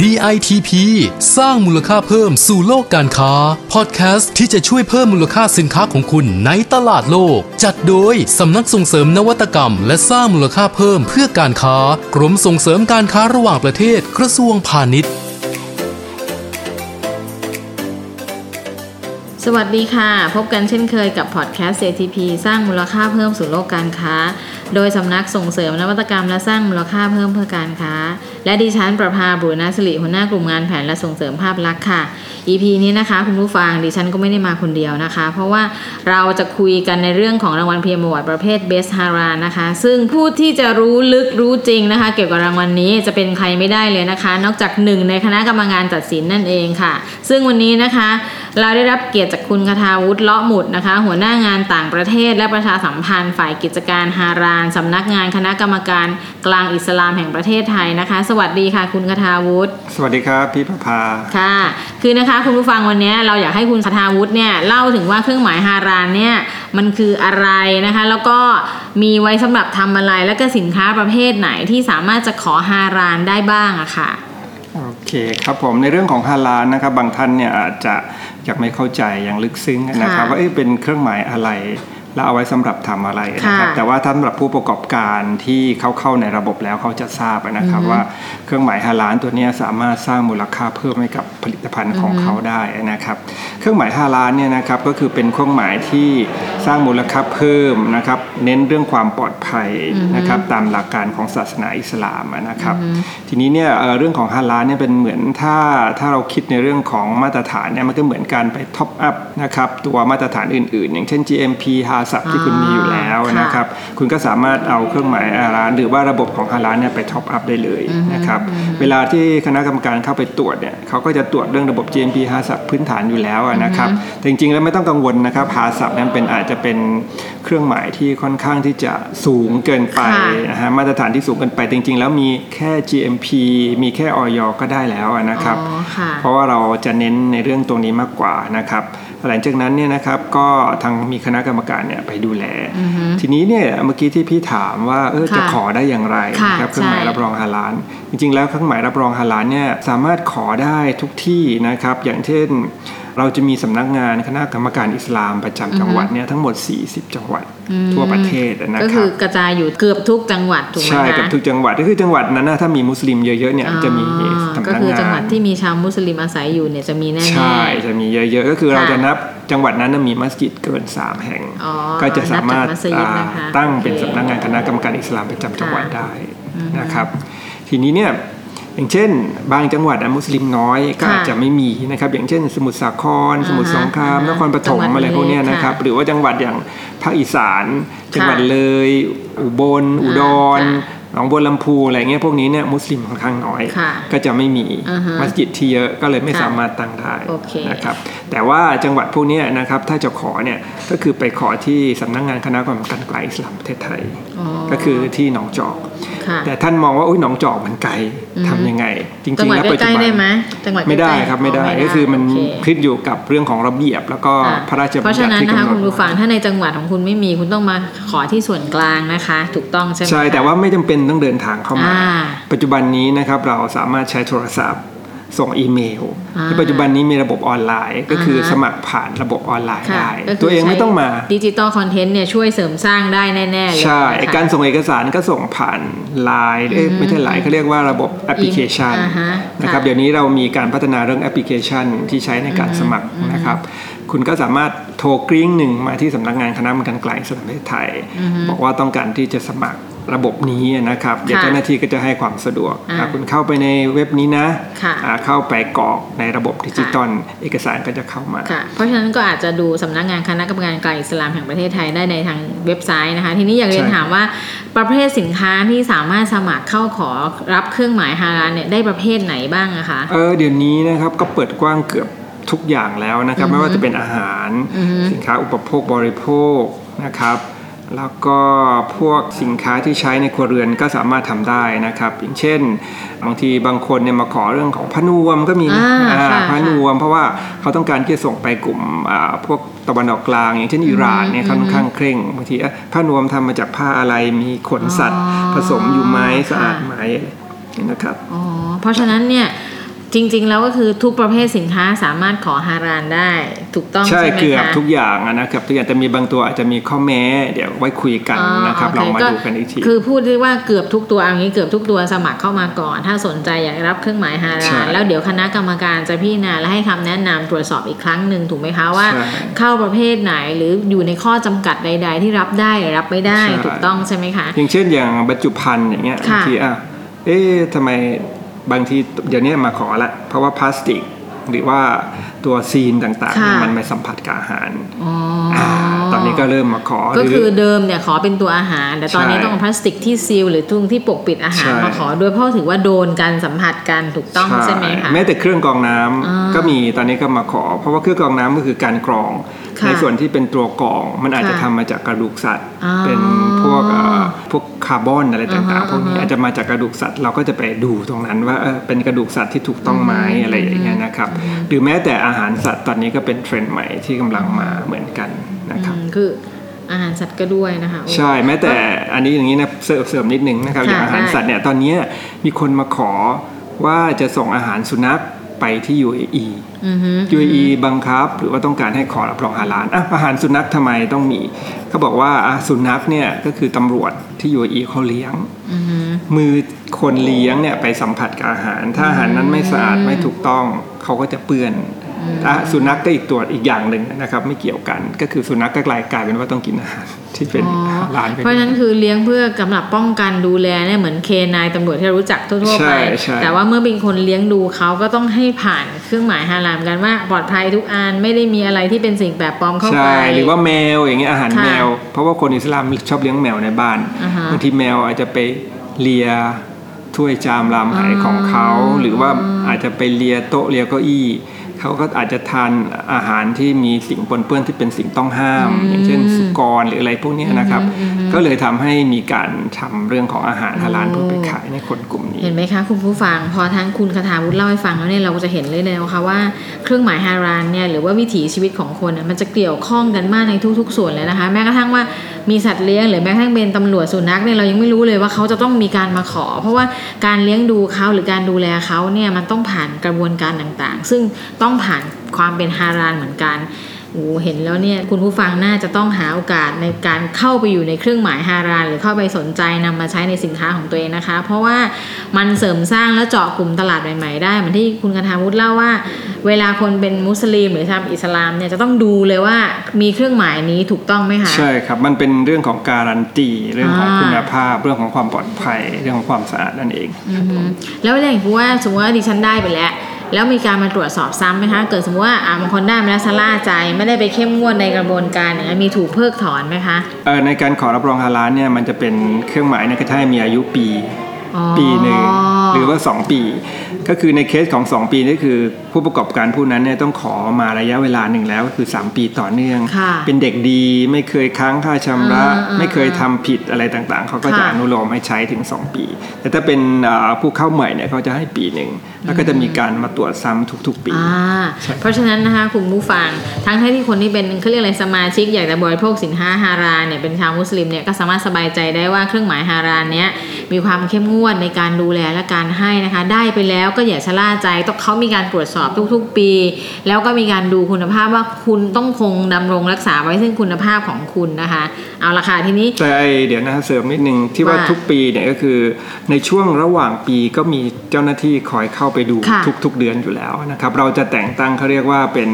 DITP สร้างมูลค่าเพิ่มสู่โลกการค้า พอดแคสต์ที่จะช่วยเพิ่มมูลค่าสินค้าของคุณในตลาดโลก จัดโดย สำนักส่งเสริมนวัตกรรม และสร้างมูลค่าเพิ่มเพื่อการค้า กรมส่งเสริมการค้าระหว่างประเทศกระทรวงพาณิชย์ สวัสดีค่ะ พบกันเช่นเคยกับพอดแคสต์ CTP สร้างมูลค่าเพิ่มสู่โลกการค้า โดยสำนักส่งเสริมนวัตกรรมและสร้างมูลค่าเพิ่มเพื่อการค้า และดิฉันประภาบุรณสิริหัวหน้ากลุ่มงานแผนและส่งเสริมภาพลักษณ์ค่ะ EP นี้นะคะคุณผู้ฟังดิฉันก็ไม่ได้มาคนเดียวนะคะ เพราะว่าเราจะคุยกันในเรื่องของรางวัล PM Award ประเภท Best Halal นะคะ ซึ่งผู้ที่จะรู้ลึกรู้จริงนะคะ เกี่ยวกับรางวัลนี้จะเป็นใครไม่ได้เลยนะคะ นอกจากหนึ่งในคณะกรรมการตัดสินนั่นเองค่ะ ซึ่งวันนี้นะคะ เราได้รับเกียรติจากคุณคทาวุฒิเลาะหมุดนะคะ หัวหน้างานต่างประเทศและประชาสัมพันธ์ฝ่ายกิจการฮาลาลสำนักงานคณะกรรมการกลางอิสลามแห่งประเทศไทยนะคะ สวัสดีค่ะ คุณคทาวุฒิสวัสดีครับพี่ประภาค่ะ คือนะคะคุณผู้ฟังวันนี้เราอยากให้คุณคทาวุฒิเนี่ยเล่าถึงว่าเครื่องหมายฮารานเนี่ยมันคืออะไรนะคะ แล้วก็มีไว้สำหรับทำอะไรแล้วก็สินค้าประเภทไหนที่สามารถจะขอฮารานได้บ้างอะค่ะโอ เคครับผมในเรื่องของฮาลาลนะครับบางท่านเนี่ยอาจจะยังไม่เข้าใจอย่างลึกซึ้งนะครับค่ะว่าเอ๊ะเป็นเครื่องหมายอะไร แล้วเอาไว้สำหรับทำอะไรนะครับค่ะแต่ว่าท่านสำหรับผู้ประกอบการที่เข้าเข้าในระบบแล้วเขาจะทราบนะครับว่าเครื่องหมายฮาลาลตัวเนี้ยสามารถสร้างมูลค่าเพิ่มให้กับผลิตภัณฑ์ของเขาได้นะครับเครื่องหมายฮาลาลเนี่ยนะครับก็คือเป็นเครื่องหมายที่สร้างมูลค่าเพิ่มนะครับเน้นเรื่องความปลอดภัยนะครับตามหลักการของศาสนาอิสลามอะนะครับทีนี้เนี่ยเอ่อเรื่องของฮาลาลเนี่ยเป็นเหมือนถ้าถ้าเราคิดในเรื่องของมาตรฐานเนี่ยมันก็เหมือนการไป top upนะครับตัวมาตรฐานอื่นๆ อย่างเช่น GMP ฮาสับที่คุณมีอยู่แล้วค่ะนะครับ คุณก็สามารถเอาเครื่องหมายฮาลาลหรือว่าระบบของฮาลาลเนี่ยไปท็อปอัพได้เลยนะครับ เวลาที่คณะกรรมการเข้าไปตรวจเนี่ยเขาก็จะตรวจเรื่องระบบ GMP ฮาสับพื้นฐานอยู่แล้วอะนะครับแต่จริงๆแล้วไม่ต้องกังวลนะครับฮาสับนั้นเป็นอาจจะเป็นเครื่องหมายที่ค่อนข้างที่จะสูงเกินไปค่ะนะฮะมาตรฐานที่สูงเกินไปจริง ๆ แล้วมีแค่ GMP มีแค่ออยก็ได้แล้วอะนะครับอ๋อค่ะเพราะว่าเราจะเน้นในเรื่องตรงนี้มากกว่านะครับ หลังจากนั้นเนี่ยนะครับก็ทางมีคณะกรรมการเนี่ยไปดูแล ทีนี้เนี่ยเมื่อกี้ที่พี่ถามว่าเออค่ะจะขอได้อย่างไรค่ะนะครับเครื่องหมายใช่รับรองฮาลาลจริงๆ แล้วเครื่องหมายรับรองฮาลาลเนี่ยสามารถขอได้ทุกที่นะครับอย่างเช่น เราจะมีสำนักงานคณะกรรมการอิสลามประจำจังหวัดเนี่ยทั้งหมด 40 จังหวัดทั่วประเทศนะก็คคืรัอบกระจายอยู่เกือบทุกจังหวัดถูกไหมใช่คะกับทุกจังหวัดก็คือจังหวัดนั้นนะถ้ามีมุสลิมเยอะๆเนี่ยจะมีอ๋อสำก็นักคืองาจังหวัดนที่มีชาวมุสลิมอาศัยอยู่เนี่ยจะมีแน่ๆใช่จะมีเยอะๆก็คือเราค่ะจะนับจังหวัดนั้นนะมีมัสยิดเกิน 3 แห่งอ๋อก็จะสามารถนับจากมัสยิดนะคะอ่าตั้งเป็นโอเคสำนักงานคณะกรรมการอิสลามประจำจังหวัดค่ะได้นะครับ ทีนี้เนี่ย อย่างเช่น บางจังหวัดอะมุสลิมน้อยก็ค่ะอาจจะไม่มีนะครับ อย่างเช่น สมุทรสาคร สมุทรสงครามอ่านฮะครปฐมจังหวัดอะไรพวกเนี้ยเล็กนะครับค่ะหรือว่าจังหวัดอย่างภาคอีสาน จังหวัดค่ะเลย อุบล อุดรค่ะหนองบัวลำพูอะไรเงี้ยพวกนี้เนี่ยมุสลิมค่อนข้างน้อยค่ะก็จะไม่มีอ่าฮะมัสยิดที่เยอะก็เลยไม่ค่ะสามารถตั้งได้โอเคนะครับแต่ว่าจังหวัดพวกเนี้ยนะครับถ้าจะขอเนี่ยก็คือไปขอที่สำนักงานคณะกรรมการกลางอิสลามประเทศไทยอ๋อก็คือที่หนองจอกค่ะแต่ท่านมองว่าอุ้ยหนองจอกมันไกล ทำยังไง จริจังงหๆวัดแล้วปัจใกจุล้บัๆนได้ไหมจังหวัดไม่ได้ใกล้ๆครับไม่ได้อ๋อก็คือมันโเคขึ้นอยู่กับเรื่องของระเบียบ แล้วก็ค่ะพระราชเพบัญราะญัฉะตินั้นที่นะคะกำหนคุณดผู้ฟังถ้าในจังหวัดของคุณไม่มีคุณต้องมาขอที่ส่วนกลางนะคะ ถูกต้องใช่ไหมใช่คะแต่ว่าไม่จำเป็นต้องเดินทางเข้ามาอ่าปัจจุบันนี้นะครับเราสามารถใช้โทรศัพท์ ส่งอีเมลอ่าในปัจจุบันนี้มีระบบออนไลน์ก็คืออาฮะสมัครผ่านระบบออนไลน์ค่ะได้ก็คือตัวเองไม่ต้องมา digital content เนี่ยช่วยเสริมสร้างได้แน่ๆเลยใช่ไหมคะการส่งเอกสารก็ส่งผ่านไลน์เอ้ยไม่ใช่ไลน์เขาเรียกว่าระบบแอปพลิเคชันอ่าฮะนะครับค่ะเดี๋ยวนี้เรามีการพัฒนาเรื่องแอปพลิเคชันที่ใช้ในการสมัครนะครับคุณก็สามารถโทรกริ้งหนึ่งมาที่สำนักงานคณะกรรมการกลางสประเทศไทย บอกว่าต้องการที่จะสมัคร ระบบนี้นะครับเดี๋ยวค่ะเจ้าหน้าที่ก็จะให้ความสะดวกอ่าอะคุณเข้าไปในเว็บนี้นะค่ะอ่าเข้าไปกรอกในระบบดิจิตอลเอกสารก็จะเข้ามาค่ะเพราะฉะนั้นก็อาจจะดูสำนักงานคณะกรรมการกลางอิสลามแห่งประเทศไทยได้ในทางเว็บไซต์นะคะ ทีนี้อยากเรียนใช่ถามว่าประเภทสินค้าที่สามารถสมัครเข้าขอรับเครื่องหมายฮาลาลเนี่ยได้ประเภทไหนบ้างอะคะเออเดี๋ยวนี้นะครับก็เปิดกว้างเกือบทุกอย่างแล้วนะครับ ไม่ว่าจะเป็นอาหารสินค้าอุปโภคบริโภคนะครับ แล้วก็พวกสินค้าที่ใช้ในครัวเรือนก็สามารถทำได้นะครับ อย่างเช่น บางทีบางคนเนี่ยมาขอเรื่องของพะนวมก็มีนะอ่าอ่าค่ะพะนวม เพราะว่าเขาต้องการที่จะส่งไปกลุ่มอ่าพวกตะวันออกกลาง อย่างเช่นอิหร่านเนี่ยเขาค่อนข้างเคร่งบางทีเอ๊ะผ้านวมทำมาจากผ้าอะไรมีขนสัตว์อ๋อผสมอยู่ไหมค่ะสะอาดไหมนะครับอ๋อเพราะฉะนั้นเนี่ย จริงๆ แล้วก็คือทุกประเภทสินค้าสามารถขอฮารานได้ ถูกต้องใช่ใช่ไหมคะ เกือบทุกอย่างอะนะครับทุกอย่างแต่มีบางตัวอาจจะมีข้อแม้ เดี๋ยวไว้คุยกันนะครับ โอลองมาคดูกันอีกที คือพูดได้ว่าเกือบทุกตัวเอย่างนี้เกือบทุกตัวสมัครเข้ามาก่อน ถ้าสนใจอยากรับเครื่องหมายฮาใช่รานแล้วเดี๋ยวคณะกรรมการจะพิจารณาและให้คำแนะนำตรวจสอบอีกครั้งหนึ่งถูกไหมคะว่า ใช่เข้าประเภทไหนหรืออยู่ในข้อจำกัดใด ๆ ที่รับได้หรือรับไม่ได้ใช่ ถูกต้องใช่ไหมคะ อย่างเช่นอย่างบรรจุภัณฑ์อย่างเงี้ยค่ะบางทีอะเอ๊ะทำไม บางทีเดี๋ยวนี้มาขอละ เพราะว่าพลาสติก หรือว่าตัวซีนต่างๆเนี่ยค่ะมันไม่สัมผัสกับอาหารอ๋ออาตอนนี้ก็เริ่มมาขอ ก็หรืคือเดิมเนี่ยขอเป็นตัวอาหาร แต่ตอนนี้ใช่ต้องเอาพลาสติกที่ซีลหรือทุ่งที่ปกปิดอาหารใช่มาขอด้วยเพราะถือว่าโดนการสัมผัสกันถูกต้องใช่ไหมคะแม้แต่เครื่องกรองน้ำอ่าก็มีตอนนี้ก็มาขอ เพราะว่าเครื่องกรองน้ำก็คือการกรองค่ะในส่วนที่เป็นตัวกรอง มันอาจจะค่ะทำมาจากกระดูกสัตว์อ๋อเป็น พวกเอ่อพวกคาร์บอนอะไรอ่าต่างฮะๆพวกนี้อ่าฮะอาจจะมาจากกระดูกสัตว์เราก็จะไปดูตรงนั้นว่าเออเป็นกระดูกสัตว์ที่ถูกต้องไหมอะไรอย่างเงี้ยนะครับหรือแม้แต่อาหารสัตว์ตอนนี้ก็เป็นเทรนด์ใหม่ที่กำลังมาเหมือนกันนะครับอืมคืออาหารสัตว์ก็ด้วยนะคะโอ้ใช่แม้แต่อันนี้อย่างนี้นะเสริมเสริมนิดนึงนะครับค่ะอย่างอาหารได้สัตว์เนี่ยตอนนี้มีคนมาขอว่าจะส่งอาหารสุนัข ไปที่ UAE อือฮึ UAE บังคับ หรือว่าต้องการให้ขอรับรองฮาลาลอะอาหารสุนัขทำไมต้องมีเขาบอกว่าอะสุนัขเนี่ยก็คือตำรวจที่ UAE เขาเลี้ยงอือฮึมือคนเลี้ยงเนี่ยไปสัมผัสกับอาหาร ถ้าอาหารนั้นไม่สะอาดไม่ถูกต้องเขาก็จะเปื้อน อะสุนัขก็อีกตัวอีกอย่างหนึ่งนะครับ ไม่เกี่ยวกัน ก็คือสุนัขก็กลายกลายเป็นว่าต้องกินอาหารที่เป็นอ๋อฮาลาลไปเพราะฉะนั้นคือเลี้ยงเพื่อกำลับป้องกันดูแลเนี่ยเหมือนเคนายตำรวจที่เรารู้จักทั่วๆใช่ไปใช่แต่ว่าเมื่อเป็นคนเลี้ยงดูเขาก็ต้องให้ผ่านเครื่องหมายฮาลาลกันว่าปลอดภัยทุกอันไม่ได้มีอะไรที่เป็นสิ่งแปลกปลอมเข้าไปใช่หรือว่าแมวอย่างเงี้ยอาหารค่ะแมว เพราะว่าคนอิสลามชอบเลี้ยงแมวในบ้านอ่าฮะบางทีแมวอาจจะไปเลียถ้วยจามรามไหายอ๋อของเขาหรือว่าอาจจะไปเลียโต๊ะเลียเก้าอี้ เขาก็อาจจะทานอาหารที่มีสิ่งปนเปื้อนที่เป็นสิ่งต้องห้าม อย่างเช่นสุกรหรืออะไรพวกเนี้ยนะครับ ก็เลยทำให้มีการทำเรื่องของอาหารฮาลาลเพื่อไปขายในคนกลุ่มนี้ เห็นไหมคะคุณผู้ฟัง พอทั้งคุณคาถาวุฒิเล่าให้ฟังแล้วเนี่ยเราก็จะเห็นเลยนะคะว่าเครื่องหมายฮารานเนี่ยหรือว่าวิถีชีวิตของคนน่ะมันจะเกี่ยวข้องกันมากในทุก ๆ ส่วนเลยนะคะ แม้กระทั่งว่า มีสัตว์เลี้ยงหรือแม้กระทั่งเป็นตำรวจสุนัขเนี่ยเรายังไม่รู้เลยว่าเขาจะต้องมีการมาขอ เพราะว่าการเลี้ยงดูเขาหรือการดูแลเขาเนี่ยมันต้องผ่านกระบวนการต่างๆ ซึ่งต้องผ่านความเป็นฮารานเหมือนกัน โอ้เห็นแล้วเนี่ยคุณผู้ฟังน่าจะต้องหาโอกาสในการเข้าไปอยู่ในเครื่องหมายฮารานหรือเข้าไปสนใจนำมาใช้ในสินค้าของตัวเองนะคะ เพราะว่ามันเสริมสร้างและเจาะกลุ่มตลาดใหม่ๆได้เหมือนที่คุณคาทาวุฒิเล่าว่า เวลาคนเป็นมุสลิมหรือทำอิสลามเนี่ยจะต้องดูเลยว่ามีเครื่องหมายนี้ถูกต้องไหมคะใช่ครับมันเป็นเรื่องของการันตีเรื่องของอ่าคุณภาพ เรื่องของความปลอดภัยเรื่องของความสะอาดนั่นเองอือฮึแล้วอย่างที่ว่าสมมติว่าดิฉันได้ไปแล้ว แล้วมีการมาตรวจสอบซ้ำไหมคะ เกิดสมมติว่าอ่าบางคนได้มาแล้วชะล่าใจไม่ได้ไปเข้มงวดในกระบวนการอย่างนี้ยมีถูกเพิกถอนไหมคะเอ่อในการขอรับรองฮาลาลเนี่ยมันจะเป็นเครื่องหมายเนี่ยก็จะให้มีอายุปีอ๋อปีหนึ่งหรือว่า 2 ปี ก็คือในเคสของ 2 ปีนี่คือผู้ประกอบการผู้นั้นเนี่ยต้องขอมาระยะเวลาหนึ่งแล้วก็คือ 3 ปีต่อเนื่องค่ะเป็นเด็กดีไม่เคยค้างค่าชำระอ่าอ่าไม่เคยทำผิดอะไรต่างๆ เขาก็จะค่ะอนุโลมให้ใช้ถึง 2 ปี แต่ถ้าเป็นเอ่อผู้เข้าใหม่เนี่ยเขาจะให้ปีหนึ่งแล้วก็จะมีการมาตรวจซ้ำทุก ๆ ปีอ่าเพราะฉะนั้นนะคะคุณผู้ฟังทั้งที่คนที่เป็นเขาเรียกอะไรสมาชิกอยากจะบริโภคสินค้าฮารานเนี่ยเป็นชาวมุสลิมเนี่ยก็สามารถสบายใจได้ว่าเครื่องหมายฮารานเนี้ย มีความเข้มงวดในการดูแลและการให้นะคะ ได้ไปแล้วก็อย่าชะล่าใจต้องเขามีการตรวจสอบทุกๆปี แล้วก็มีการดูคุณภาพว่าคุณต้องคงดำรงรักษาไว้ซึ่งคุณภาพของคุณนะคะ เอาละค่ะทีนี้แต่ไอเดี๋ยวนะเสริมนิดนึงที่ว่าว่าทุกปีเนี่ยก็คือในช่วงระหว่างปีก็มีเจ้าหน้าที่คอยเข้าไปดูค่ะทุก ๆ เดือนอยู่แล้วนะครับ เราจะแต่งตั้งเขาเรียกว่าเป็น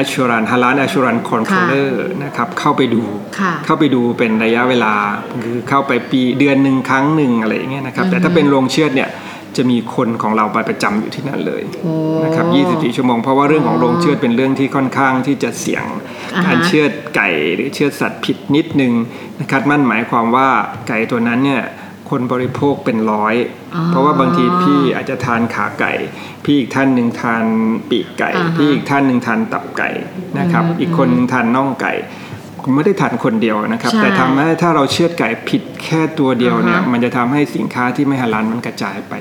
assurance ฮาลาน assurance controller นะครับเข้าไปดูค่ะเข้าไปดูเป็นระยะเวลาคือเข้าไปปีเดือนหนึ่งครั้งหนึ่งอะไรอย่างเงี้ยนะครับแต่ถ้าเป็นโรงเชือดเนี่ยจะมีคนของเราไปประจำอยู่ที่นั่นเลยโอ้นะครับ24 ชั่วโมง เพราะว่าเรื่องของโรงเชือดเป็นเรื่องที่ค่อนข้างที่จะเสี่ยงอ่าฮะการเชือดไก่หรือเชือดสัตว์ผิดนิดนึงนะครับนั่นหมายความว่าไก่ตัวนั้นเนี่ยคนบริโภคเป็นร้อยอ๋อเพราะว่าบางทีพี่อาจจะทานขาไก่ พี่อีกท่านหนึ่งทานปีกไก่อ่าฮะพี่อีกท่านหนึ่งทานตับไก่นะครับอืมอีกคนหนึ่งทานน่องไก่ ไม่ได้ทานคนเดียวนะครับใช่แต่ทำให้ถ้าเราเชือดไก่ผิดแค่ตัวเดียวเนี่ยอ่าฮะมันจะทำให้สินค้าที่ไม่ฮาลาลมันกระจายไป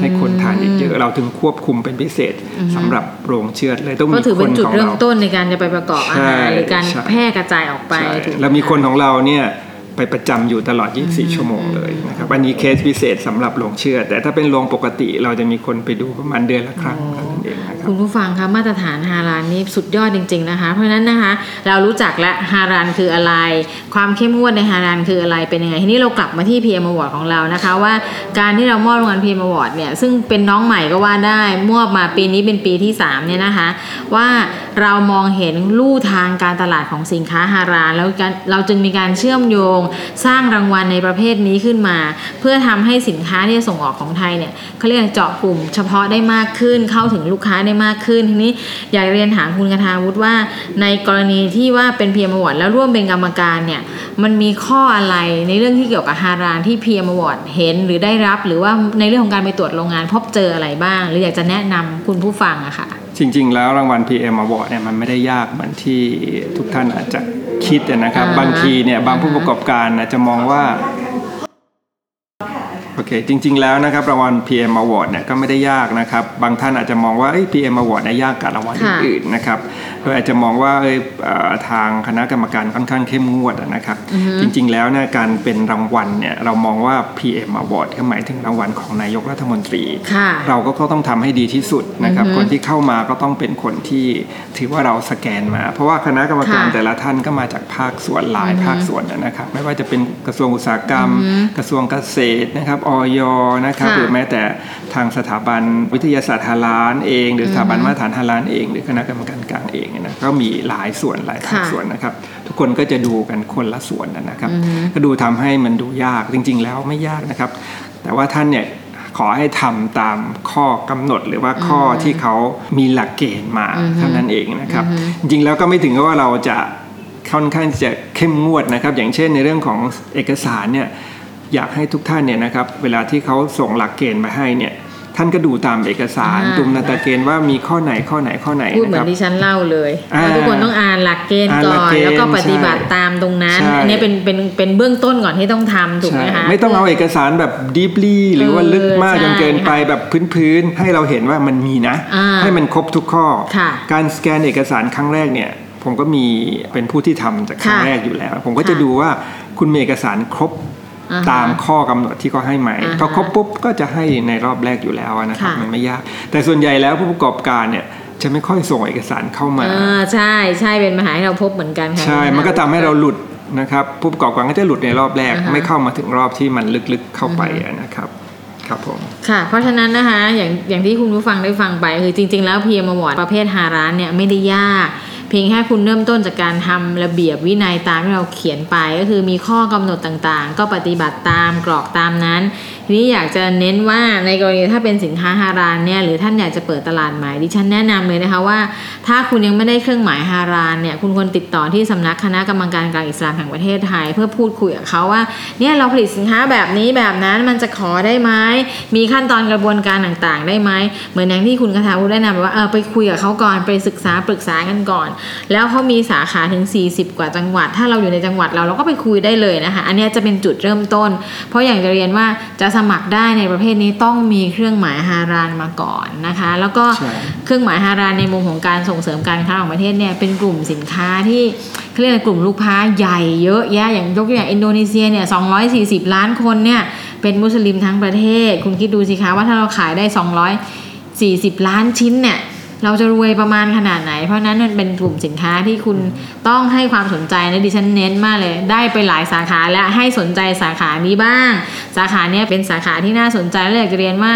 ให้คนทานอีกเยอะเราถึงควบคุมเป็นพิเศษสำหรับโรงเชือดเลยต้องก็มีถือคเป็นนจุดของเริ่มเราต้นในการจะไปประกอบอาหารใช่หรือการใช่แพร่กระจายออกไปใช่ถูกไหแล้วมีคนของเราเนี่ยไปประจำอยู่ตลอด 24 ชั่วโมงเลยนะครับอันนี้เคสพิเศษสำหรับโรงเชื่อดแต่ถ้าเป็นโรงปกติเราจะมีคนไปดูประมาณเดือนละครั้ง เองนะครับคุณผู้ฟังคะมาตรฐานฮารานนี่สุดยอดจริง ๆนะคะ เพราะฉะนั้นนะคะเรารู้จักและฮารานคืออะไร ความเข้มงวดในฮารานคืออะไรเป็นยังไงทีนี้เรากลับมาที่ PM Award ของเรานะคะว่าการที่เรามอบรางวัล PM Award เนี่ยซึ่งเป็นน้องใหม่ก็ว่าได้มอบมาปีนี้เป็นปีที่สามเนี่ยนะคะว่า เรามองเห็นลู่ทางการตลาดของสินค้าฮารานแล้วเราจึงมีการเชื่อมโยงสร้างรางวัลในประเภทนี้ขึ้นมา เพื่อทำให้สินค้าที่ส่งออกของไทยเนี่ยเขาเรียกเจาะกลุ่มเฉพาะได้มากขึ้นเข้าถึงลูกค้าได้มากขึ้นทีนี้อยากเรียนถามคุณกทาวุฒิว่า ในกรณีที่ว่าเป็นเพียมวอร์ดแล้วร่วมเป็นกรรมการเนี่ยมันมีข้ออะไรในเรื่องที่เกี่ยวกับฮารานที่เพียมวอร์ดเห็นหรือได้รับ หรือว่าในเรื่องของการไปตรวจโรงงานพบเจออะไรบ้าง หรืออยากจะแนะนำคุณผู้ฟังอะค่ะ จริง ๆ แล้วรางวัล PM Award เนี่ยมันไม่ได้ยากเหมือนที่ทุกท่านอาจจะคิดนะครับอ่าฮะบางทีเนี่ยบางผู้อ่าฮะประกอบการอาจจะมองว่า โอเค จริง ๆ แล้วนะครับรางวัล PM Award เนี่ยก็ไม่ได้ยากนะครับ บางท่านอาจจะมองว่าเอ้ย PM Award เนี่ยยากกว่ารางวัลค่ะอื่นๆนะครับโดยอาจจะมองว่าเอ้ยเอ่อทางคณะกรรมการค่อนข้างเข้มงวดอะนะครับ จริง ๆ แล้วเนี่ยการเป็นรางวัลเนี่ยเรามองว่า PM Award ก็หมายถึงรางวัลของนายกรัฐมนตรีค่ะเราก็ก็ต้องทำให้ดีที่สุดนะครับอือฮึคนที่เข้ามาก็ต้องเป็นคนที่ถือว่าเราสแกนมา เพราะว่าคณะกรรมการค่ะแต่ละท่านก็มาจากภาคส่วนหลายอือฮึภาคส่วนนะครับ ไม่ว่าจะเป็นกระทรวงอุตสาหกรรมอือฮึกระทรวงเกษตรนะครับออยนะครับค่ะหรือแม้แต่ทางสถาบันวิทยาศาสตร์ฮาลานเอง หรือสถาบันมาตรฐานฮาลานเอง หรือคณะกรรมการกลางเองนะก็มีหลายส่วนหลายภาคค่ะส่วนนะครับ ทุกคนก็จะดูกันคนละส่วนนะครับอือฮึก็ดูทำให้มันดูยากจริง ๆ แล้วไม่ยากนะครับ แต่ว่าท่านเนี่ยขอให้ทำตามข้อกำหนดหรือว่าข้อที่เขามีหลักเกณฑ์มาอือฮึเท่านั้นเองนะครับอือฮึจริงๆแล้วก็ไม่ถึงกับว่าเราจะค่อนข้างจะเข้มงวดนะครับ อย่างเช่นในเรื่องของเอกสารเนี่ย อยากให้ทุกท่านเนี่ยนะครับเวลาที่เขาส่งหลักเกณฑ์มาให้เนี่ยท่านก็ดูตามเอกสารอ่าตุมนาตาเกณฑ์ว่ามีข้อไหนข้อไหนข้อไหนพูดเหมืนะอคนรับที่ฉันเล่าเลยอ่าว่าทุกคนต้องอ่านหลักเกณฑ์อ่านก่หลัอกนเกณฑ์แล้วก็ปฏิบัติใช่ตามตรงนั้นใช่อันนี้เป็นเป็นเป็นเบื้องต้นก่อนที่ต้องทำถูกไหมคะใช่ไม่ต้องเอาเอกสารแบบ deeply หรือว่าลึกมากเออจนเกินไปใช่แบบพื้นๆให้เราเห็นว่ามันมีนะอ่าให้มันครบทุกข้อค่ะการสแกนเอกสารครั้งแรกเนี่ยผมก็มีเป็นผู้ที่ทำจากครั้งค่ะแรกอยู่แล้ว ผมก็จะค่ะดูว่าคุณมีเอกสารครบอ่าฮะ ตามข้อกำหนดที่เขาให้ไหมอ่าฮะพอครบปุ๊บก็จะให้ในรอบแรกอยู่แล้วนะครับค่ะมันไม่ยาก แต่ส่วนใหญ่แล้วผู้ประกอบการเนี่ยจะไม่ค่อยส่งเอกสารเข้ามาเออใช่ใช่เป็นปัญหาที่เราพบเหมือนกันค่ะใช่มันก็ทำให้เราหลุดนะครับผู้ประกอบการก็จะหลุดในรอบแรกอ่าฮะไม่เข้ามาถึงรอบที่มันลึกๆเข้าไปอะนะครับครับผมค่ะ เพราะฉะนั้นนะคะอย่างอย่างที่คุณผู้ฟังได้ฟังไปคือจริง ๆ แล้วพีเอ็มวอร์ดประเภทฮาร้านเนี่ยไม่ได้ยากเพียงแค่คุณเริ่มต้นจากการทำระเบียบวินัยตามที่เราเขียนไปก็คือมีข้อกำหนดต่างๆ ก็ปฏิบัติตามกรอกตามนั้น ทีนี้อยากจะเน้นว่าในกรณีถ้าเป็นสินค้าฮารานเนี่ยหรือท่านอยากจะเปิดตลาดใหม่ดิฉันแนะนำเลยนะคะว่า ถ้าคุณยังไม่ได้เครื่องหมายฮารานเนี่ยคุณควรติดต่อที่สำนักคณะกรรมการกลางอิสลามแห่งประเทศไทย เพื่อพูดคุยกับเขาว่าเนี่ยเราผลิตสินค้าแบบนี้แบบนั้นมันจะขอได้ไหมมีขั้นตอนกระบวนการต่างๆ ได้ไหมเหมือนอย่างที่คุณคาทาวุฒิได้นำว่าเออไปคุยกับเขาก่อนไปศึกษาปรึกษากันก่อน แล้วเขามีสาขาถึง 40 กว่าจังหวัด ถ้าเราอยู่ในจังหวัดเราเราก็ไปคุยได้เลยนะคะ อันนี้จะเป็นจุดเริ่มต้น เพราะอย่างจะเรียนว่าจะสมัครได้ในประเภทนี้ต้องมีเครื่องหมายฮารานมาก่อนนะคะ แล้วก็ใช่เครื่องหมายฮารานในมุมของการส่งเสริมการค้าของประเทศเนี่ยเป็นกลุ่มสินค้าที่เขาเรียกอะไรกลุ่มลูกค้าใหญ่เยอะแยะอย่างยกตัวอย่างอินโดนีเซียเนี่ย240 ล้านคนเนี่ยเป็นมุสลิมทั้งประเทศ คุณคิดดูสิคะว่าถ้าเราขายได้ 240 ล้านชิ้นเนี่ย เราจะรวยประมาณขนาดไหน เพราะนั้นมันเป็นกลุ่มสินค้าที่คุณต้องให้ความสนใจนะดิฉันเน้นมากเลย ได้ไปหลายสาขาและให้สนใจสาขานี้บ้าง สาขาเนี้ยเป็นสาขาที่น่าสนใจและอยากจะเรียนว่า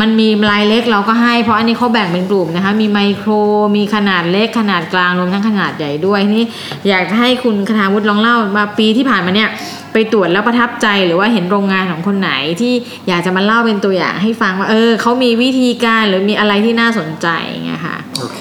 มันมีรายเล็กเราก็ให้ เพราะอันนี้เขาแบ่งเป็นกลุ่มนะคะ มีไมโครมีขนาดเล็กขนาดกลางรวมทั้งขนาดใหญ่ด้วยนี่อยากให้คุณคณาวุฒิลองเล่ามาปีที่ผ่านมาเนี่ย ไปตรวจแล้วประทับใจหรือว่าเห็นโรงงานของคนไหนที่อยากจะมาเล่าเป็นตัวอย่างให้ฟังว่าเออเขามีวิธีการหรือมีอะไรที่น่าสนใจไงยค่ะโอเค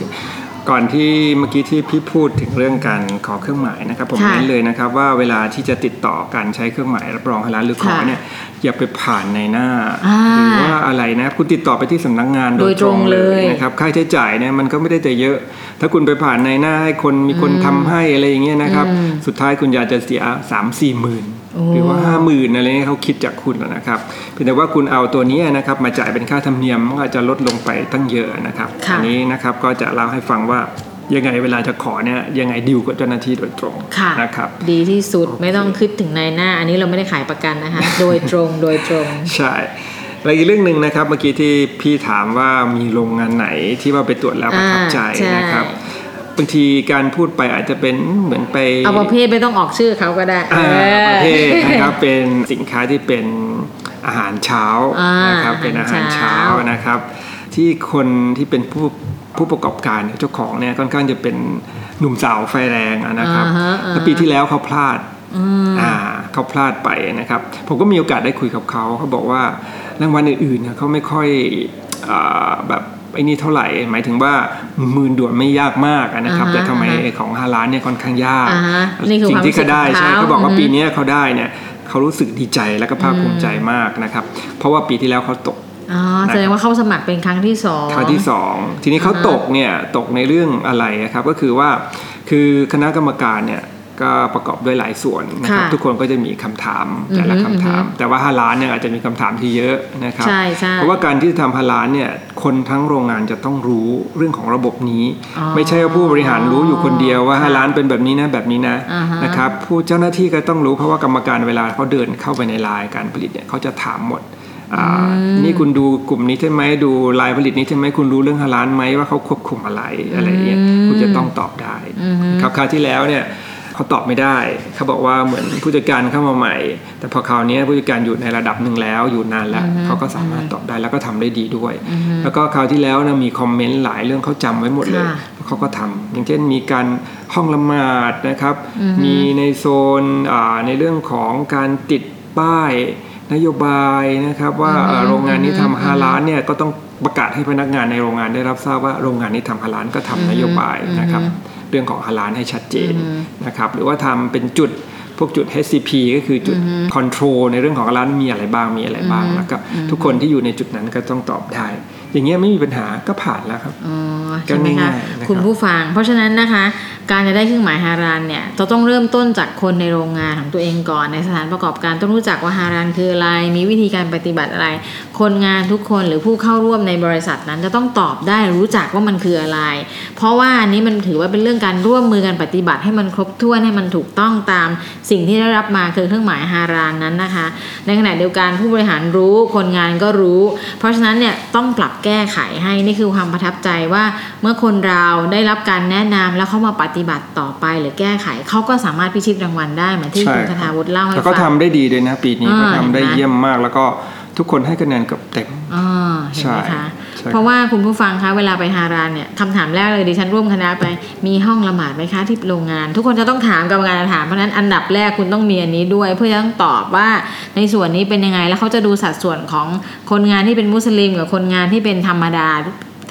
ก่อนที่เมื่อกี้ที่พี่พูดถึงเรื่องการขอเครื่องหมายนะครับ ผมค่ะเน้นเลยนะครับว่าเวลาที่จะติดต่อการใช้เครื่องหมายรับรองฮาลาลหรือขอค่ะเนี่ยอย่าไปผ่านในหน้าอ่าหรือว่าอะไรนะคุณติดต่อไปที่สำนักงานโดโดยยตตรรงงเลเลยยนะครับค่าใช้จ่ายเนี่ยมันก็ไม่ได้แต่เยอะ ถ้าคุณไปผ่านในหน้าให้คนมีคนทำให้อะไรอย่างเงี้ยนะครับอืมสุดท้ายคุณอยากจะเสียสามสี่หมื่นโอ้ หรือว่าห้าหมื่นอะไรเงี้ยเขาคิดจากคุณแล้วนะครับเพียงแต่ว่าคุณเอาตัวเนี้ยนะครับมาจ่ายเป็นค่าธรรมเนียมมันก็จะลดลงไปตั้งเยอะนะครับค่ะอันี้นะครับก็จะเล่าให้ฟังว่ายังไงเวลาจะขอเนี่ยยังไงดิวกับเจ้าหน้าที่โดยตรงค่ะนะครับ ดีที่สุดโอเคไม่ต้องคิดถึงนายหน้า อันนี้เราไม่ได้ขายประกันนะคะโดยตรงโดยตรง ใช่แล้วอีกเรื่องหนึ่งนะครับเมื่อกี้ที่พี่ถามว่ามีโรงงานไหนที่ว่าไปตรวจแล้วประทับใจอ่าใช่นะครับ บางทีการพูดไปอาจจะเป็นเหมือนไปเอาประเภทไม่ต้องออกชื่อเขาก็ได้อ่าออประเภทนะครับเป็นสินค้าที่เป็นอาหารเช้าอ่านนะครับเป็นอาหารเช้าอาหารเช้านนะครับ ที่คนที่เป็นผู้ผู้ประกอบการเนี่ยเจ้าของเนี่ยค่อนข้างจะเป็นหนุ่มสาวไฟแรงอะนะครับอ่าฮะอ่าแล้วปีที่แล้วเขาพลาดอืมอ่าเขาพลาดไปนะครับ ผมก็มีโอกาสได้คุยกับเขาเขาบอกว่ารางวัลอื่นๆเนี่ยเขาไม่ค่อยอาแบบ ไอ้นี่เท่าไหร่ หมายถึงว่าหมื่นด่วนไม่ยากมากอะนะครับอ่าฮะแต่ทำไมอ่าฮะของฮาร้านเนี่ยค่อนข้างยากอ่าฮะนี่คือสิ่งที่เขาได้ความรู้สึกใช่ของเขาเขาบอกว่าอือฮึปีเนี้ยเขาได้เนี่ยเขารู้สึกดีใจแล้วก็ภาคภูมิใจมากนะครับ เพราะว่าปีที่แล้วเขาตกอ๋อแสดงว่าเข้าสมัครเป็นครั้งที่สองครั้งที่สองทีนี้เขาอ่าฮะตกเนี่ยตกในเรื่องอะไรนะครับก็คือว่าคือคณะกรรมการเนี่ย ก็ประกอบด้วยหลายส่วนนะครับค่ะทุกคนก็จะมีคำถามแต่ละอือฮึคำถามอือฮึแต่ว่าฮาลานเนี่ยอาจจะมีคำถามที่เยอะนะครับใช่ใช่เพราะว่าการที่จะทำฮาลานเนี่ยคนทั้งโรงงานจะต้องรู้เรื่องของระบบนี้อ๋อไม่ใช่ว่าผู้บริหารรู้อยู่คนเดียวว่าค่ะฮาลานเป็นแบบนี้นะแบบนี้นะอ่าฮะนะครับผู้เจ้าหน้าที่ก็ต้องรู้เพราะว่ากรรมการเวลาเขาเดินเข้าไปในลายการผลิตเนี่ยเขาจะถามหมดอ่าอืมนี่คุณดูกลุ่มนี้ใช่ไหมดูลายผลิตนี้ใช่ไหมคุณรู้เรื่องฮาลานไหมว่าเขาควบคุมอะไรอะไรอย่างเงี้ยอืมคุณจะต้องตอบได้อือฮึครับคราวที่แล้วเนี่ย เขาตอบไม่ได้ เขาบอกว่าเหมือนผู้จัดการเข้ามาใหม่ แต่พอคราวนี้ผู้จัดการอยู่ในระดับหนึ่งแล้วอยู่นานแล้วอือฮึเขาก็สามารถตอบได้แล้วก็ทำได้ดีด้วยอือฮึแล้วก็คราวที่แล้วนะมีคอมเมนต์หลายเรื่องเขาจำไว้หมดเลยค่ะแล้วเขาก็ทำอย่างเช่นมีการห้องละหมาดนะครับอือฮึมีในโซนอ่าในเรื่องของการติดป้ายนโยบายนะครับว่าเอ่อโรงงานนี้ทำฮาลาลเนี่ยก็ต้องประกาศให้พนักงานในโรงงานได้รับทราบว่าโรงงานนี้ทำฮาลาลก็ทำนโยบายนะครับ เรื่องของฮาลาลให้ชัดเจนนะครับหรือว่าทำเป็นจุดพวกจุด HCP ก็คือจุด control ในเรื่องของฮาลาลมีอะไรบ้างมีอะไรบ้างแล้วก็ทุกคนที่อยู่ในจุดนั้นก็ต้องตอบได้ อย่างเงี้ยไม่มีปัญหาก็ผ่านแล้วครับอ๋อใช่ไหมก็คะง่ายๆนะครับคุณผู้ฟัง เพราะฉะนั้นนะคะ การจะได้เครื่องหมายฮารานเนี่ยจะต้องเริ่มต้นจากคนในโรงงานของตัวเองก่อนในสถานประกอบการต้องรู้จักว่าฮารานคืออะไร มีวิธีการปฏิบัติอะไร คนงานทุกคนหรือผู้เข้าร่วมในบริษัทนั้นจะต้องตอบได้รู้จักว่ามันคืออะไร เพราะว่าอันนี้มันถือว่าเป็นเรื่องการร่วมมือกันปฏิบัติให้มันครบถ้วนให้มันถูกต้องตามสิ่งที่ได้รับมาคือเครื่องหมายฮารานนั้นนะคะ ในขณะเดียวกันผู้บริหารรู้คนงานก็รู้ เพราะฉะนั้นเนี่ยต้องปรับแก้ไขให้นี่คือความประทับใจว่าเมื่อคนเราได้รับการแนะนำแล้วเขามาปฏิบัติต่อไปหรือแก้ไขเขาก็สามารถพิชิตรางวัลได้เหมือนที่ใช่คุณคทาวุฒิเล่าให้แล้วฟัก็ทำได้ดีด้วยนะ ปีนี้อ่าก็ทำได้เห็นไหมเยี่ยมมากแล้วก็ทุกคนให้คะแนนเกือบเต็มอ่าเห็นไหมใช่คะใช่ เพราะว่าคุณผู้ฟังคะเวลาไปฮารานเนี่ยคำถามแรกเลยดิฉันร่วมคณะไปมีห้องละหมาดไหมคะที่โรงงาน ทุกคนจะต้องถามกรรมการถามเพราะฉะนั้นอันดับแรกคุณต้องมีอันนี้ด้วย เพื่อจะต้องตอบว่าในส่วนนี้เป็นยังไงแล้วเขาจะดูสัดส่วนของคนงานที่เป็นมุสลิมกับคนงานที่เป็นธรรมดา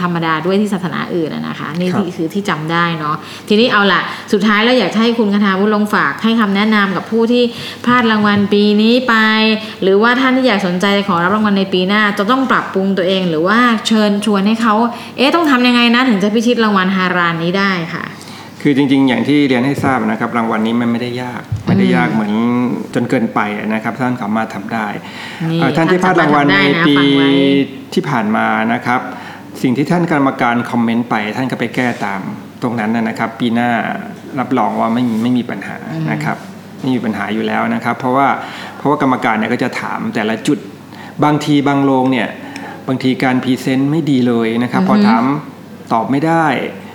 ธรรมดาด้วยที่ศาสนาอื่นอะนะคะนี่ครับที่คือที่จำได้เนาะทีนี้เอาละสุดท้ายแล้วอยากให้คุณคทาวุฒิลงฝากให้คำแนะนำกับผู้ที่พลาดรางวัลปีนี้ไป หรือว่าท่านที่อยากสนใจจะขอรับรางวัลในปีหน้า จะต้องปรับปรุงตัวเองหรือว่าเชิญชวนให้เขาเอ๊ะต้องทำยังไงนะถึงจะพิชิตรางวัลฮารานนี้ได้ค่ะคือจริงๆ อย่างที่เรียนให้ทราบนะครับรางวัลนี้มันไม่ได้ยากไม่ได้ยากเหมือนจนเกินไปนะครับ ท่านสามารถทำได้นี่เอ่อท่านที่พลาดรางวัลท่านในสามารถทำได้นะปีฟังไว้ที่ผ่านมานะครับ สิ่งที่ท่านกรรมการคอมเมนต์ไป ท่านก็ไปแก้ตามตรงนั้นนะนะครับ ปีหน้ารับรองว่าไม่มีไม่มีปัญหานะครับไม่มีปัญหาอยู่แล้วนะครับ เพราะว่าเพราะว่ากรรมการเนี่ยก็จะถามแต่ละจุดบางทีบางโรงเนี่ยบางทีการพรีเซนต์ไม่ดีเลยนะครับพอถามตอบไม่ได้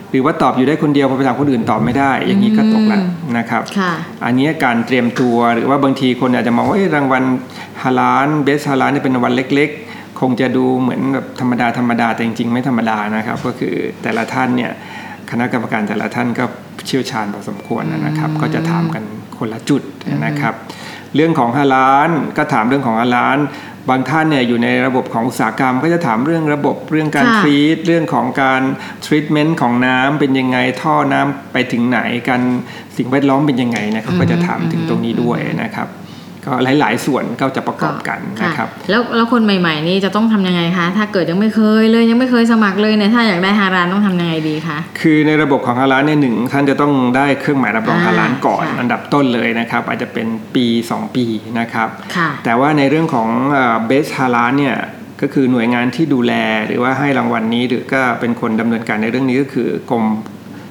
หรือว่าตอบอยู่ได้คนเดียวพอไปถามคนอื่นตอบไม่ได้ อย่างนี้ก็ตกแล้วนะครับค่ะอันนี้การเตรียมตัวหรือว่าบางทีคนอาจจะมองว่าเอ้ยรางวัลฮาลานเบสฮาลานเนี่ยเป็นรางวัลเล็กๆ คงจะดูเหมือนแบบธรรมดาธรรมดาแต่จริงๆไม่ธรรมดานะครับ ก็คือแต่ละท่านเนี่ยคณะกรรมการแต่ละท่านก็เชี่ยวชาญพอสมควรนะครับ ก็จะถามกันคนละจุดนะครับ เรื่องของฮาลานก็ถามเรื่องของฮาลาน บางท่านเนี่ยอยู่ในระบบของอุตสาหกรรม ก็จะถามเรื่องระบบเรื่องการค่ะทรีตเรื่องของการทรีตเมนต์ของน้ำเป็นยังไงท่อน้ำไปถึงไหนการสิ่งแวดล้อมเป็นยังไงนะครับก็จะถามถึงตรงนี้ด้วยนะครับ ก็หลาย ๆ ส่วนก็จะประกอบกันนะครับแล้วแล้วคนใหม่ ๆ นี่จะต้องทำยังไงคะ ถ้าเกิดยังไม่เคยเลยยังไม่เคยสมัครเลยเนี่ยถ้าอยากได้ฮารานต้องทำยังไงดีคะคือในระบบของฮาลานเนี่ยหนึ่งท่านจะต้องได้เครื่องหมายรับรองอ่าฮาลานก่อนค่ะอันดับต้นเลยนะครับ อาจจะเป็นปี 2 ปีนะครับค่ะแต่ว่าในเรื่องของเบสฮาลานเนี่ยก็คือหน่วยงานที่ดูแลหรือว่าให้รางวัลนี้หรือก็เป็นคนดำเนินการในเรื่องนี้ก็คือกรม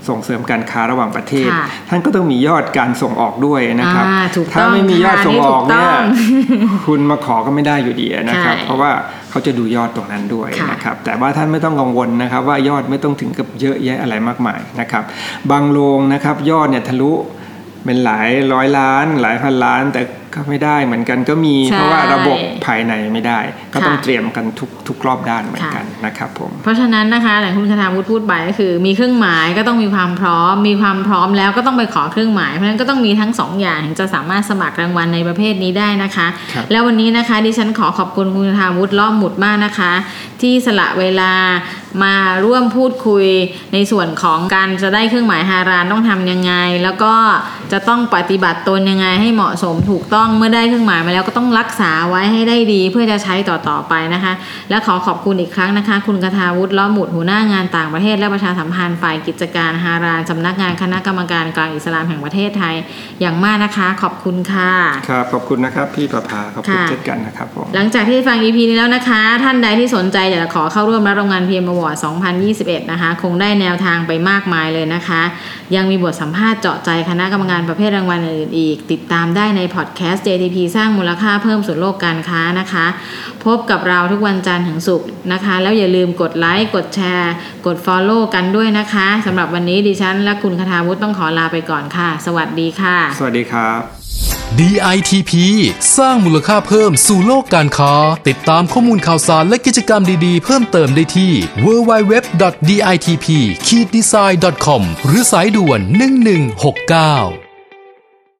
ส่งเสริมการค้าระหว่างประเทศค่ะท่านก็ต้องมียอดการส่งออกด้วยนะครับอ่าถูกถ้าต้องไม่มียอดค่ะส่งออกนี่ถูกต้เนี่อยงคุณมาขอก็ไม่ได้อยู่ดีนะครับใช่เพราะว่าเขาจะดูยอดตรงนั้นด้วยค่ะนะครับแต่ว่าท่านไม่ต้องกังวลนะครับ ว่ายอดไม่ต้องถึงกับเยอะแยะอะไรมากมายนะครับ บางโรงนะครับยอดเนี่ยทะลุเป็นหลายร้อยล้าน หลายพันล้านแต่ ก็ไม่ได้เหมือนกันก็มีใช่เพราะว่าระบบภายในไม่ได้ ก็ต้องค่ะเตรียมกันทุกทุกรอบด้านเหมือนค่ะกันนะครับผมเพราะฉะนั้นนะคะอย่างคุณคาทาวุฒิพูดไปก็คือ มีเครื่องหมายก็ต้องมีความพร้อม มีความพร้อมแล้วก็ต้องไปขอเครื่องหมายเพราะฉะนั้นก็ต้องมีทั้งสองอย่างถึงจะสามารถสมัครรางวัลในประเภทนี้ได้นะคะครับแล้ววันนี้นะคะดิฉันขอขอบคุณคุณคาทาวุฒิล้อมหมุดมากนะคะ ที่สละเวลามาร่วมพูดคุยในส่วนของการจะได้เครื่องหมายฮารานต้องทำยังไง แล้วก็จะต้องปฏิบัติตนยังไงให้เหมาะสมถูกต้องเมื่อได้เครื่องหมายมาแล้วก็ต้องรักษาไว้ให้ได้ดี เพื่อจะใช้ต่อๆไปนะคะ และขอขอบคุณอีกครั้งนะคะ คุณกทาวุฒิล้อมหมุดหัวหน้างานต่างประเทศและประชาสัมพันธ์ฝ่ายกิจการฮารานสำนักงานคณะกรรมการกลางอิสลามแห่งประเทศไทย อย่างมากนะคะ ขอบคุณค่ะครับขอบคุณนะครับพี่ประภาขอบคุณค่ะเช่นกันนะครับผมหลังจากที่ฟัง EP นี้แล้วนะคะ ท่านใดที่สนใจอยากจะขอเข้าร่วมรับรางวัล PM Award 2021 นะคะ คงได้แนวทางไปมากมายเลยนะคะ ยังมีบทสัมภาษณ์เจาะใจคณะกรรมการประเภทรางวัลอื่นๆอีก ติดตามได้ในพอดแคสต์ JTP สร้างมูลค่าเพิ่มสู่โลกการค้านะคะ พบกับเราทุกวันจันทร์ถึงศุกร์นะคะ แล้วอย่าลืมกดไลค์กดแชร์ กด Follow กันด้วยนะคะสำหรับวันนี้ดิฉัน และคุณคทาวุฒิต้องขอลาไปก่อนค่ะ สวัสดีค่ะ สวัสดีครับ DITP สร้างมูลค่าเพิ่มสู่โลกการค้า ติดตามข้อมูลข่าวสารและกิจกรรมดีๆ เพิ่มเติมได้ที่ www.ditp-design.com หรือสายด่วน 1169